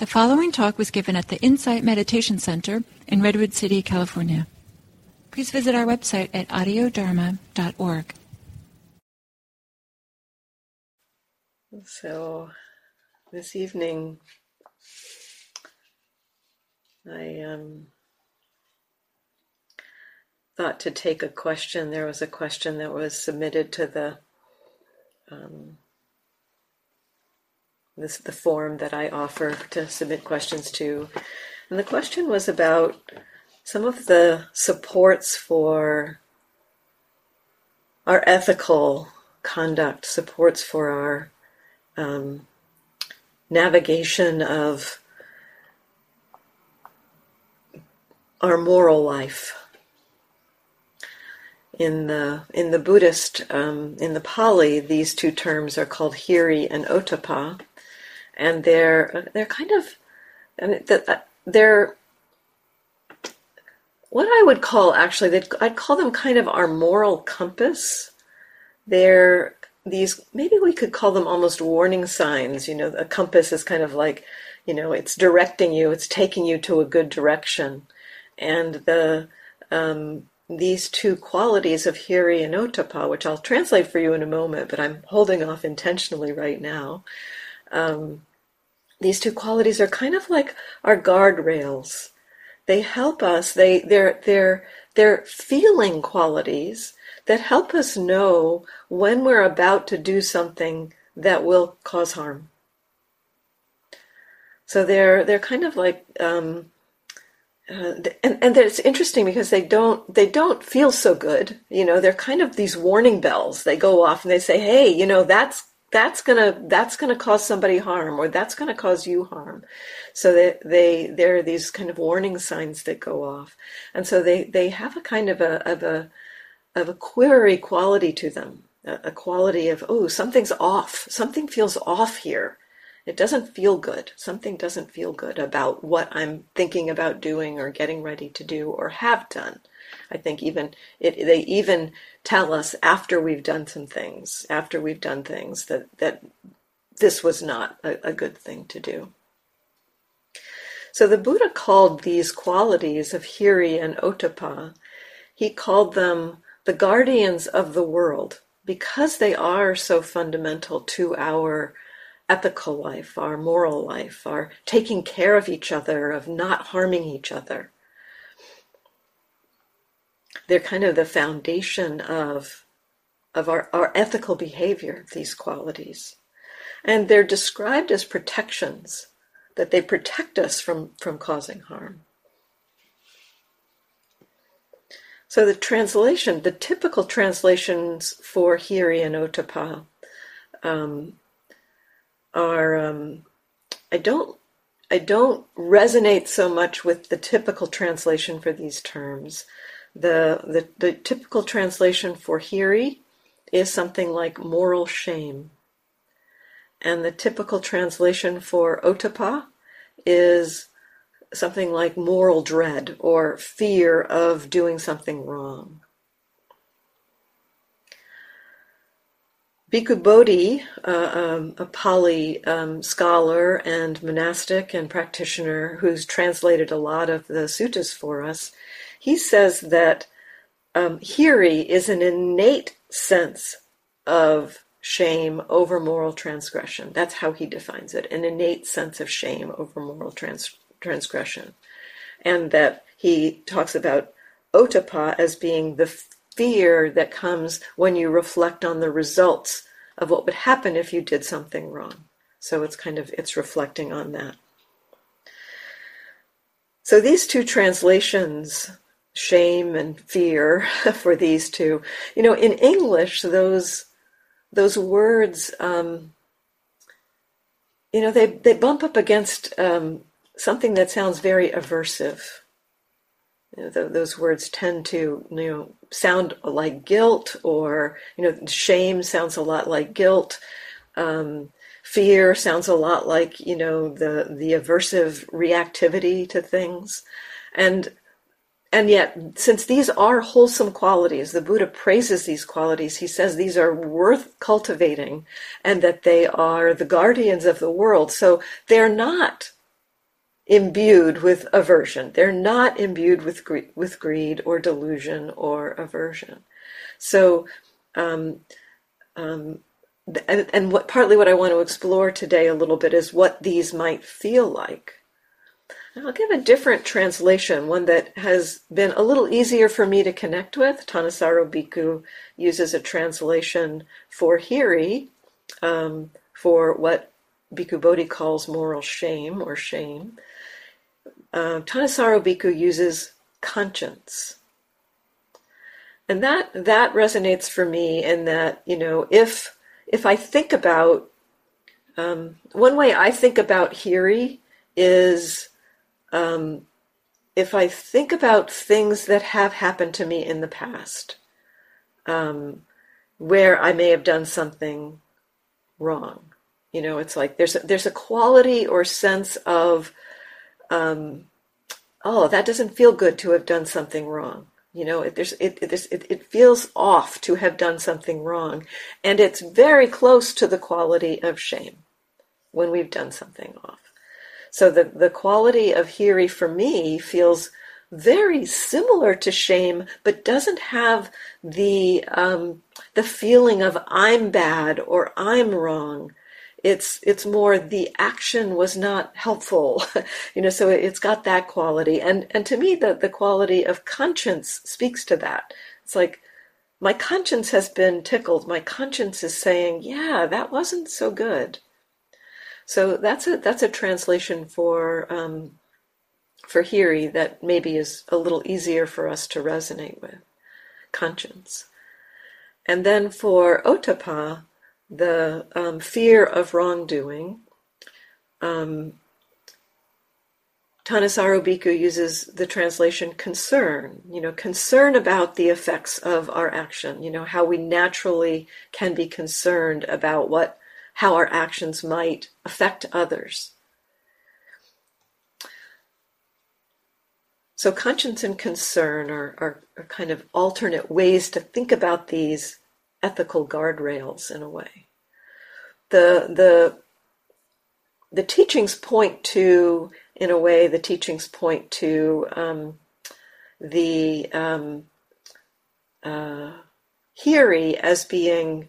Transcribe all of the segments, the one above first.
The following talk was given at the Insight Meditation Center in Redwood City, California. Please visit our website at audiodharma.org. So, this evening, I um, thought to take a question. There was a question that was submitted to the um, this is the form that I offer to submit questions to. And the question was about some of the supports for our ethical conduct, supports for our um, navigation of our moral life. In the in the Buddhist um, in the Pali, these two terms are called hiri and ottappa, and they're they're kind of and uh, they're what I would call actually I'd call them kind of our moral compass. They're these maybe we could call them almost warning signs. You know, a compass is kind of like you know it's directing you, it's taking you to a good direction, and the um, these two qualities of hiri and Ottappa, which I'll translate for you in a moment, but I'm holding off intentionally right now. Um, these two qualities are kind of like our guardrails. They help us. They they're they're they're feeling qualities that help us know when we're about to do something that will cause harm. So they're they're kind of like um, uh, and and it's interesting because they don't they don't feel so good. You know, they're kind of these warning bells. They go off and they say, "Hey, you know, that's that's gonna that's gonna cause somebody harm or that's gonna cause you harm. So they, they there are these kind of warning signs that go off. And so they they have a kind of a of a of a query quality to them a, a quality of oh something's off. Something feels off here. It doesn't feel good. Something doesn't feel good about what i'm thinking about doing or getting ready to do or have done I think even it, they even tell us after we've done some things, after we've done things that that this was not a, a good thing to do. So the Buddha called these qualities of hiri and Ottappa, he called them the guardians of the world because they are so fundamental to our ethical life, our moral life, our taking care of each other, of not harming each other they're kind of the foundation of of our, our ethical behavior, these qualities. And they're described as protections, that they protect us from, from causing harm. So the translation, the typical translations for Hiri and Ottappa um, are um, I don't I don't resonate so much with the typical translation for these terms. The, the, the typical translation for hiri is something like moral shame. And the typical translation for ottappa is something like moral dread or fear of doing something wrong. Bhikkhu Bodhi, uh, um, a Pali um, scholar and monastic and practitioner who's translated a lot of the suttas for us, he says that um, hiri is an innate sense of shame over moral transgression. That's how he defines it an innate sense of shame over moral trans- transgression. And that he talks about ottappa as being the fear that comes when you reflect on the results of what would happen if you did something wrong. So it's kind of it's reflecting on that. So these two translations shame and fear for these two. You know, in English, those those words, um, you know, they they bump up against um, something that sounds very aversive. You know, those words tend to, you know, sound like guilt, or you know, shame sounds a lot like guilt. Um, fear sounds a lot like you know the the aversive reactivity to things, and and yet, since these are wholesome qualities, the Buddha praises these qualities. He says these are worth cultivating and that they are the guardians of the world. So they're not imbued with aversion. They're not imbued with greed, with greed or delusion or aversion. So, um, um, and, and what partly what I want to explore today a little bit is what these might feel like. I'll give a different translation, one that has been a little easier for me to connect with. Thanissaro Bhikkhu uses a translation for hiri, um, for what Bhikkhu Bodhi calls moral shame or shame. Uh, Thanissaro Bhikkhu uses conscience. And that that resonates for me in that, you know, if if I think about um, one way I think about hiri is um, if I think about things that have happened to me in the past, um, where I may have done something wrong, you know, it's like there's a, there's a quality or sense of, um, oh, that doesn't feel good to have done something wrong. You know, it, there's, it, it, it, it feels off to have done something wrong. And it's very close to the quality of shame when we've done something off. So the, the quality of hiri for me feels very similar to shame, but doesn't have the um, the feeling of I'm bad or I'm wrong. It's it's more the action was not helpful, you know. So it's got that quality, and and to me, the the quality of conscience speaks to that. It's like my conscience has been tickled. My conscience is saying, yeah, that wasn't so good. So that's a that's a translation for um, for hiri that maybe is a little easier for us to resonate with conscience. And then for ottappa, the um, fear of wrongdoing, um, Bhikkhu uses the translation concern, you know, concern about the effects of our action, you know, how we naturally can be concerned about what how our actions might affect others. So, conscience and concern are, are, are, kind of alternate ways to think about these ethical guardrails in a way. The, the, the teachings point to, in a way, the teachings point to um, the um, uh, as being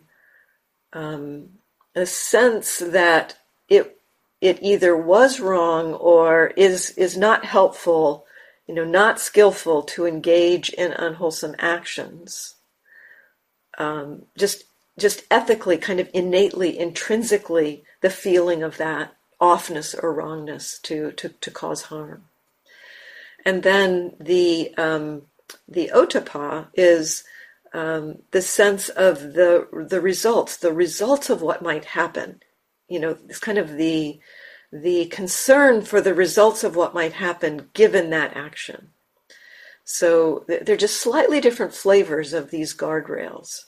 um, a sense that it it either was wrong or is is not helpful, you know, not skillful to engage in unwholesome actions. Um, just just ethically, kind of innately, intrinsically, the feeling of that offness or wrongness to to, to cause harm. And then the um, the ottappa is um, the sense of the the results, the results of what might happen. You know, it's kind of the the concern for the results of what might happen given that action. So they're just slightly different flavors of these guardrails.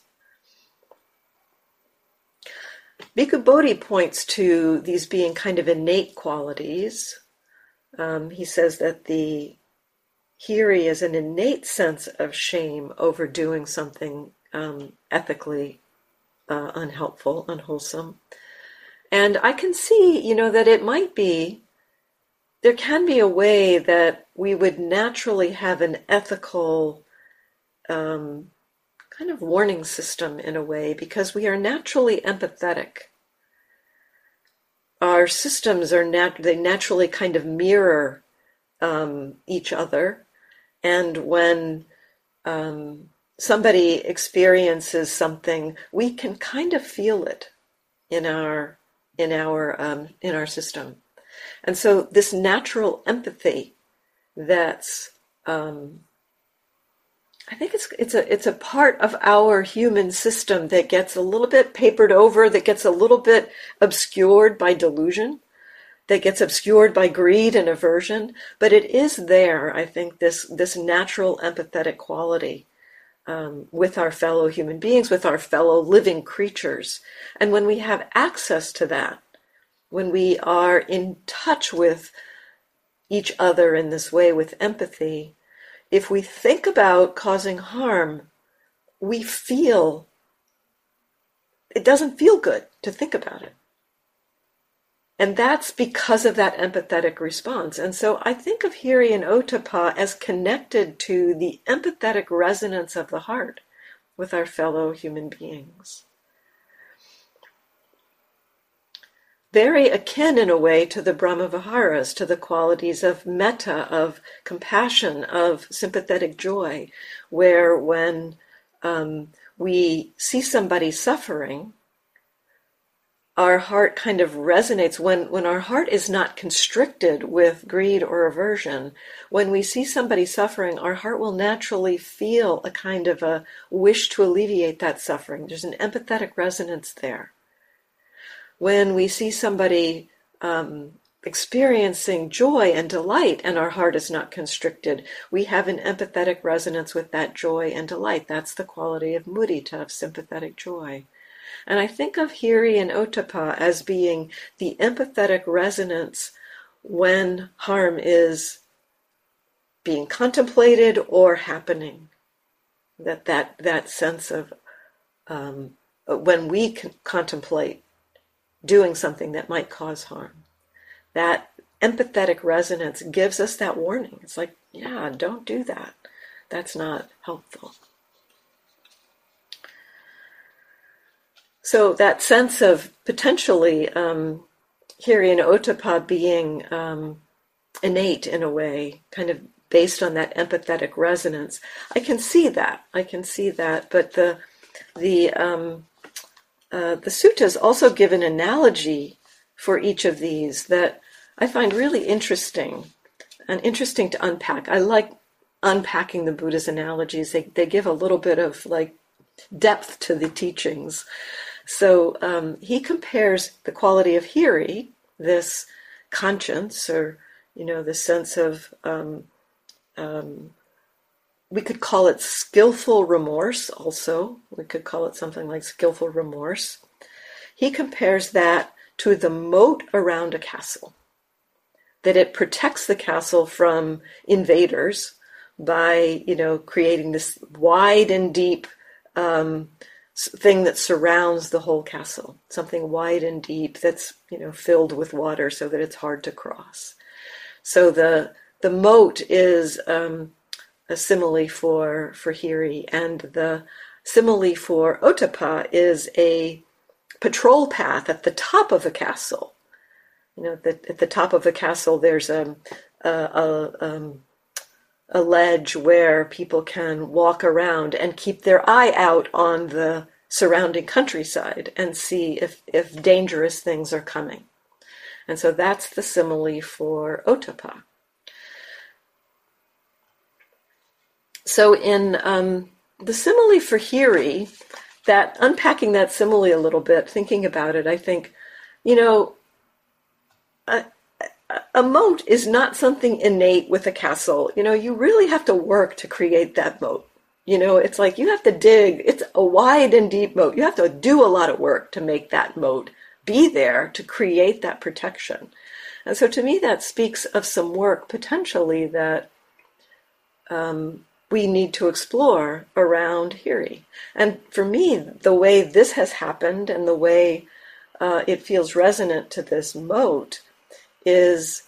Bhikkhu Bodhi points to these being kind of innate qualities. Um, he says that the hiri is an innate sense of shame over doing something um, ethically uh, unhelpful, unwholesome. And I can see, you know, that it might be, there can be a way that we would naturally have an ethical um, kind of warning system in a way because we are naturally empathetic. Our systems are nat- they naturally kind of mirror um, each other and when um, somebody experiences something, we can kind of feel it in our in our um, in our system. And so this natural empathy that's um, I think it's it's a it's a part of our human system that gets a little bit papered over, that gets a little bit obscured by delusion that gets obscured by greed and aversion, but it is there, I think, this, this natural empathetic quality um, with our fellow human beings, with our fellow living creatures. And when we have access to that, when we are in touch with each other in this way with empathy, if we think about causing harm, we feel it doesn't feel good to think about it. And that's because of that empathetic response. And so I think of Hiri and Ottappa as connected to the empathetic resonance of the heart with our fellow human beings. Very akin in a way to the Brahmaviharas, to the qualities of metta, of compassion, of sympathetic joy, where when um, we see somebody suffering, our heart kind of resonates when when our heart is not constricted with greed or aversion when we see somebody suffering our heart will naturally feel a kind of a wish to alleviate that suffering. There's an empathetic resonance there. When we see somebody um, experiencing joy and delight and our heart is not constricted we have an empathetic resonance with that joy and delight. That's the quality of mudita of sympathetic joy and I think of Hiri and Ottappa as being the empathetic resonance when harm is being contemplated or happening. That that that sense of um, when we contemplate doing something that might cause harm, that empathetic resonance gives us that warning. It's like, yeah, don't do that. That's not helpful. So that sense of potentially um, Hiri Ottappa being um, innate in a way, kind of based on that empathetic resonance, I can see that. I can see that. But the the um, uh, the suttas also give an analogy for each of these that I find really interesting and interesting to unpack. I like unpacking the Buddha's analogies. They they give a little bit of like depth to the teachings. So um, he compares the quality of hiri, this conscience, or you know, the sense of um, um, we could call it skillful remorse. Also, we could call it something like skillful remorse. He compares that to the moat around a castle. That it protects the castle from invaders by, you know, creating this wide and deep um, thing that surrounds the whole castle, something wide and deep that's you know filled with water so that it's hard to cross. So the the moat is um, a simile for for Hiri, and the simile for Ottappa is a patrol path at the top of the castle. You know, that at the top of the castle there's a a, a, um, a ledge where people can walk around and keep their eye out on the surrounding countryside and see if, if dangerous things are coming. And so that's the simile for Ottappa. So in um, the simile for Hiri, that unpacking that simile a little bit, thinking about it, I think, you know, a moat is not something innate with a castle. You know, you really have to work to create that moat. You know, it's like you have to dig. It's a wide and deep moat. You have to do a lot of work to make that moat be there to create that protection. And so to me, that speaks of some work potentially that um, we need to explore around Hiri. And for me, the way this has happened and the way uh, it feels resonant to this moat is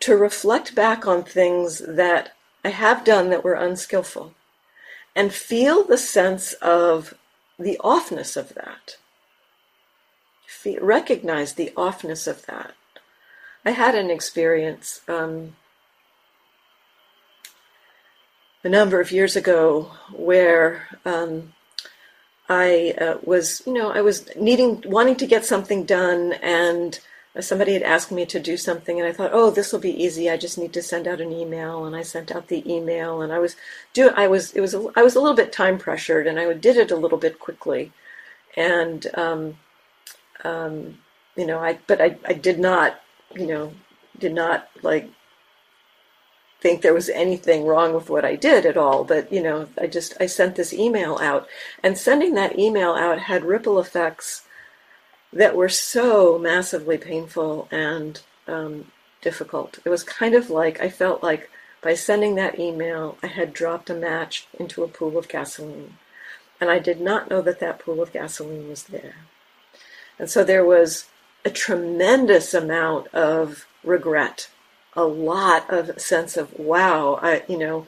to reflect back on things that I have done that were unskillful and feel the sense of the offness of that. Feel, recognize the offness of that. I had an experience um, a number of years ago where um, I uh, was, you know, I was needing, wanting to get something done, and somebody had asked me to do something and I thought, oh, this will be easy. I just need to send out an email, and I sent out the email, and I was do I was it was a, I was a little bit time pressured, and I did it a little bit quickly, and um, um, you know, I but I I did not you know did not like think there was anything wrong with what I did at all, but you know, I just I sent this email out, and sending that email out had ripple effects that were so massively painful and um, difficult. It was kind of like I felt like by sending that email, I had dropped a match into a pool of gasoline. And I did not know that that pool of gasoline was there. And so there was a tremendous amount of regret, a lot of sense of wow, I you know,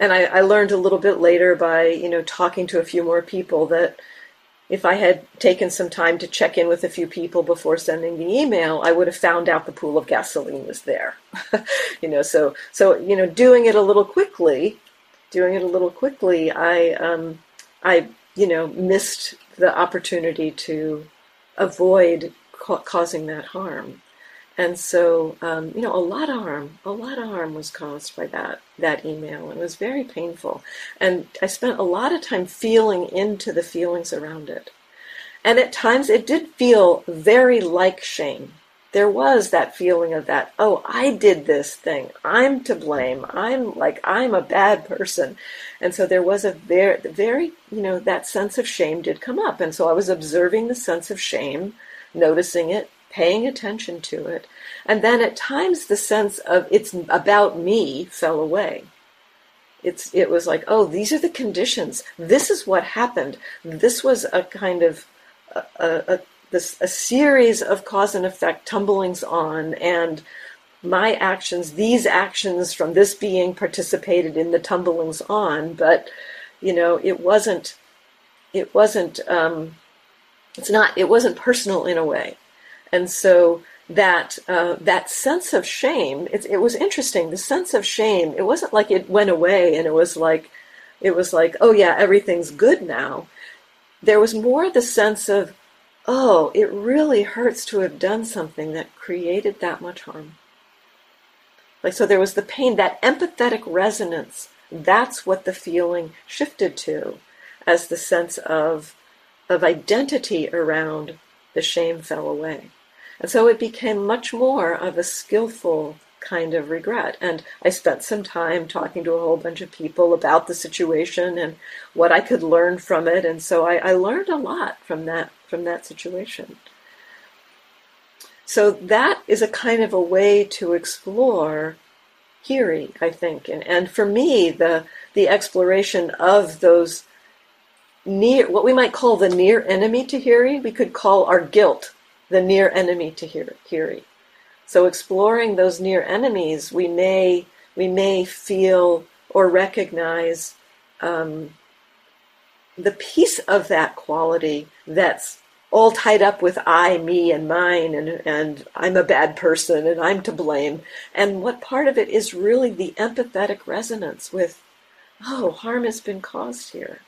and I, I learned a little bit later by you know talking to a few more people that if I had taken some time to check in with a few people before sending the email, I would have found out the pool of gasoline was there. you know, so so you know, doing it a little quickly, doing it a little quickly, I um, I you know missed the opportunity to avoid ca- causing that harm. And so, um, you know, a lot of harm, a lot of harm was caused by that that email. It was very painful, and I spent a lot of time feeling into the feelings around it. And at times, it did feel very like shame. There was that feeling of that. Oh, I did this thing. I'm to blame. I'm like I'm a bad person, and so there was a very, very, you know, that sense of shame did come up. And so I was observing the sense of shame, noticing it, paying attention to it. And then at times the sense of it's about me fell away. It's, it was like, oh, these are the conditions. This is what happened. This was a kind of a, a, this, a series of cause and effect tumblings on, and my actions, these actions from this being participated in the tumblings on, but you know, it wasn't, it wasn't, um, it's not, it wasn't personal in a way. And so that uh, that sense of shame, it, it was interesting. The sense of shame, it wasn't like it went away and it was like, it was like, oh yeah, everything's good now. There was more the sense of, oh, it really hurts to have done something that created that much harm. Like so, there was the pain, that empathetic resonance. That's what the feeling shifted to, as the sense of of identity around the shame fell away. And so it became much more of a skillful kind of regret. And I spent some time talking to a whole bunch of people about the situation and what I could learn from it. And so I, I learned a lot from that from that situation. So that is a kind of a way to explore Hiri, I think. And, and for me, the the exploration of those near what we might call the near enemy to Hiri, we could call our guilt the near enemy to Hiri. So exploring those near enemies, we may we may feel or recognize um, the piece of that quality that's all tied up with I, me, and mine, and, and I'm a bad person and I'm to blame. And what part of it is really the empathetic resonance with, oh, harm has been caused here.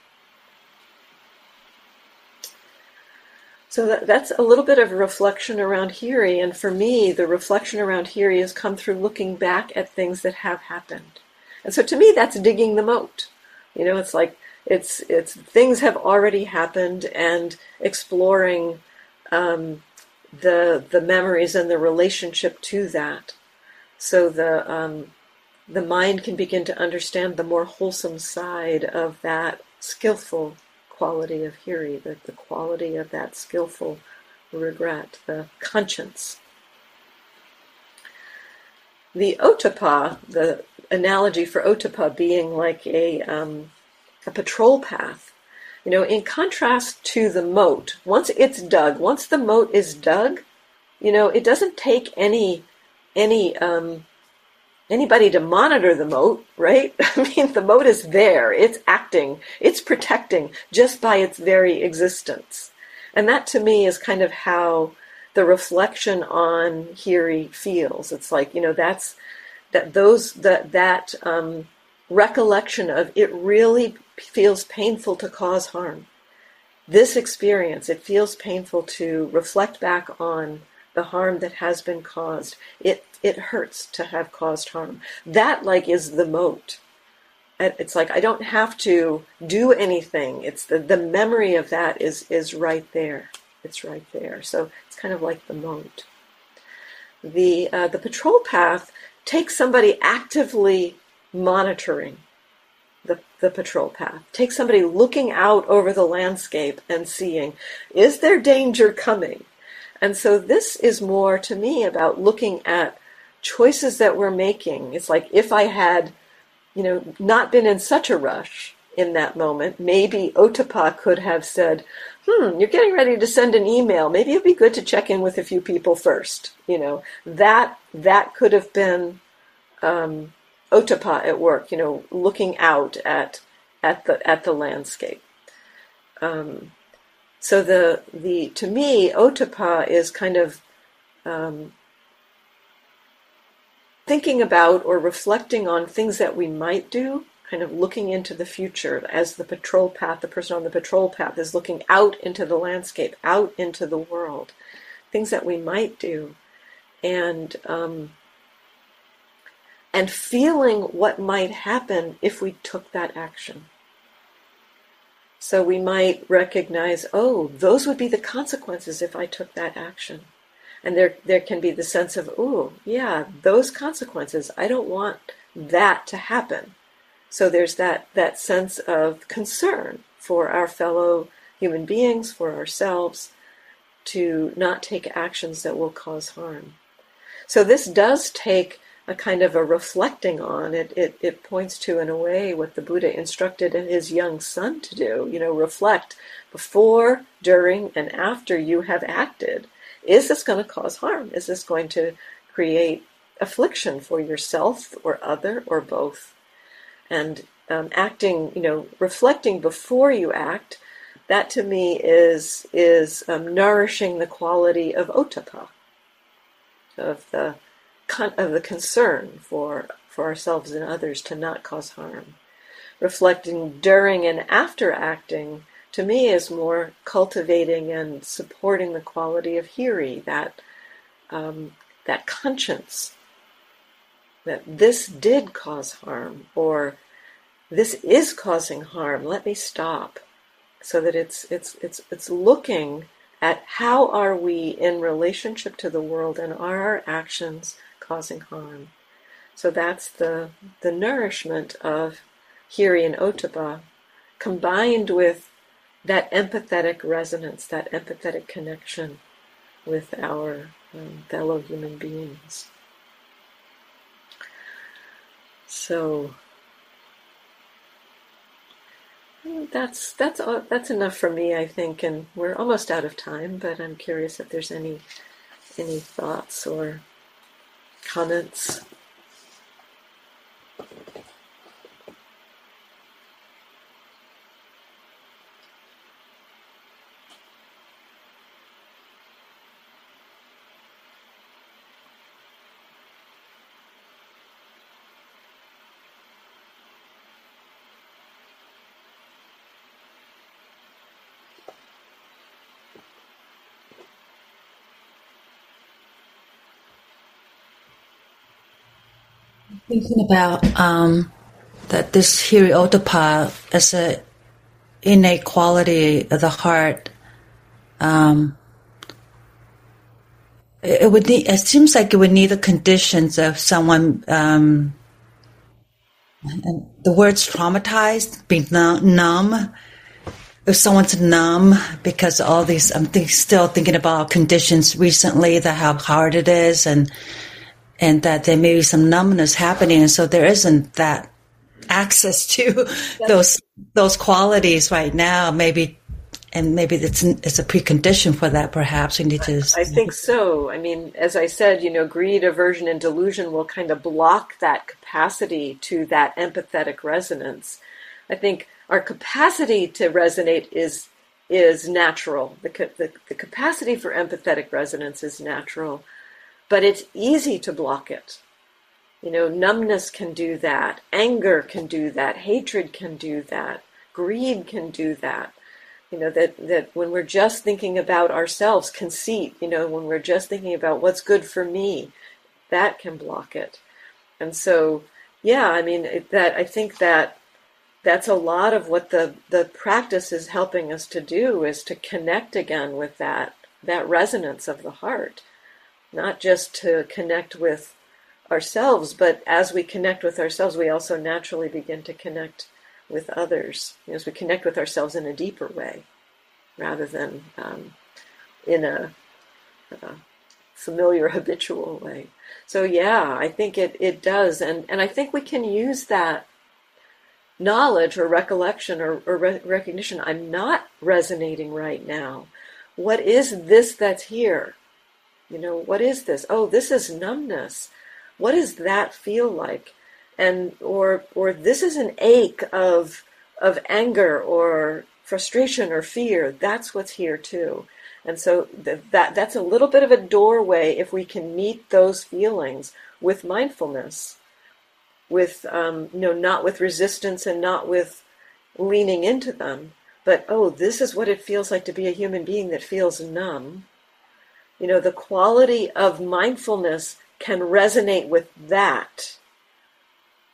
So that, that's a little bit of reflection around Hiri, and for me, the reflection around Hiri has come through looking back at things that have happened. And so to me, that's digging the moat. You know, it's like it's it's things have already happened, and exploring um, the the memories and the relationship to that, so the um, the mind can begin to understand the more wholesome side of that skillful quality of hiri, the, the quality of that skillful regret, the conscience. The ottappa, the analogy for ottappa being like a, um, a patrol path, you know, in contrast to the moat, once it's dug, once the moat is dug, you know, it doesn't take any any um, anybody to monitor the moat, right? I mean, the moat is there, it's acting, it's protecting just by its very existence. And that to me is kind of how the reflection on Hiri feels. It's like, you know, that's that those that that um, recollection of it really feels painful to cause harm. This experience, it feels painful to reflect back on the harm that has been caused. It it hurts to have caused harm. That like is the moat. It's like I don't have to do anything. It's the, the memory of that is is right there. It's right there. So it's kind of like the moat. The uh, the patrol path takes somebody actively monitoring the, the patrol path. Take somebody looking out over the landscape and seeing, is there danger coming? And so this is more to me about looking at choices that we're making. It's like if I had, you know, not been in such a rush, in that moment. Maybe Ottappa could have said, hmm, you're getting ready to send an email. Maybe it'd be good to check in with a few people first. You know, that, that could have been, um, Ottappa at work, you know, looking out at, at the, at the landscape. Um, so the, the, to me, Ottappa is kind of, um, thinking about or reflecting on things that we might do kind of looking into the future as the patrol path, the person on the patrol path is looking out into the landscape, out into the world, things that we might do, and um, and feeling what might happen if we took that action. So we might recognize, oh, those would be the consequences if I took that action. And there, there can be the sense of, oh, yeah, those consequences, I don't want that to happen. So there's that, that sense of concern for our fellow human beings, for ourselves, to not take actions that will cause harm. So this does take a kind of a reflecting on it. It, it points to, in a way, what the Buddha instructed his young son to do. You know, reflect before, during, and after you have acted. Is this going to cause harm? Is this going to create affliction for yourself or other or both? and um, acting, you know, reflecting before you act, that to me is is um, nourishing the quality of ottappa, of the of the concern for for ourselves and others to not cause harm. Reflecting during and after acting, to me, is more cultivating and supporting the quality of hiri, that um, that conscience that this did cause harm or this is causing harm let me stop so that it's it's it's it's looking at how are we in relationship to the world and are our actions causing harm so that's the the nourishment of hiri and ottappa combined with that empathetic resonance that empathetic connection with our um, fellow human beings so that's that's all, that's enough for me, I think, and we're almost out of time. But I'm curious if there's any any thoughts or comments. Thinking about um, that this Hiri as a innate quality of the heart, um, it would need. It seems like it would need the conditions of someone. Um, the words traumatized, being numb. If someone's numb because all these, I'm still thinking about conditions recently that how hard it is and and that there may be some numbness happening, and so there isn't that access to those those qualities right now. Maybe, and maybe it's it's a precondition for that. Perhaps we need to. I think so. I mean, as I said, you know, greed, aversion, and delusion will kind of block that capacity to that empathetic resonance. I think our capacity to resonate is is natural. The, the, the capacity for empathetic resonance is natural but it's easy to block it. You know, numbness can do that, anger can do that, hatred can do that, greed can do that. You know, that, that when we're just thinking about ourselves, conceit, you know, when we're just thinking about what's good for me, that can block it. And so, yeah, I mean, that I think that that's a lot of what the, the practice is helping us to do is to connect again with that, that resonance of the heart not just to connect with ourselves, but as we connect with ourselves, we also naturally begin to connect with others. You know, as we connect with ourselves in a deeper way, rather than um, in a, a, familiar, habitual way. So yeah, I think it, it does, and and I think we can use that knowledge or recollection or, or re- recognition. I'm not resonating right now. What is this that's here? You know, what is this? Oh, this is numbness. What does that feel like? And or or this is an ache of of anger or frustration or fear. That's what's here too. And so th- that that's a little bit of a doorway if we can meet those feelings with mindfulness with um, you know not with resistance and not with leaning into them but oh this is what it feels like to be a human being that feels numb you know the quality of mindfulness can resonate with that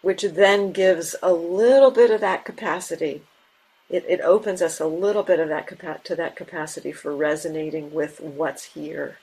which then gives a little bit of that capacity. It, it opens us a little bit of that capa- to that capacity for resonating with what's here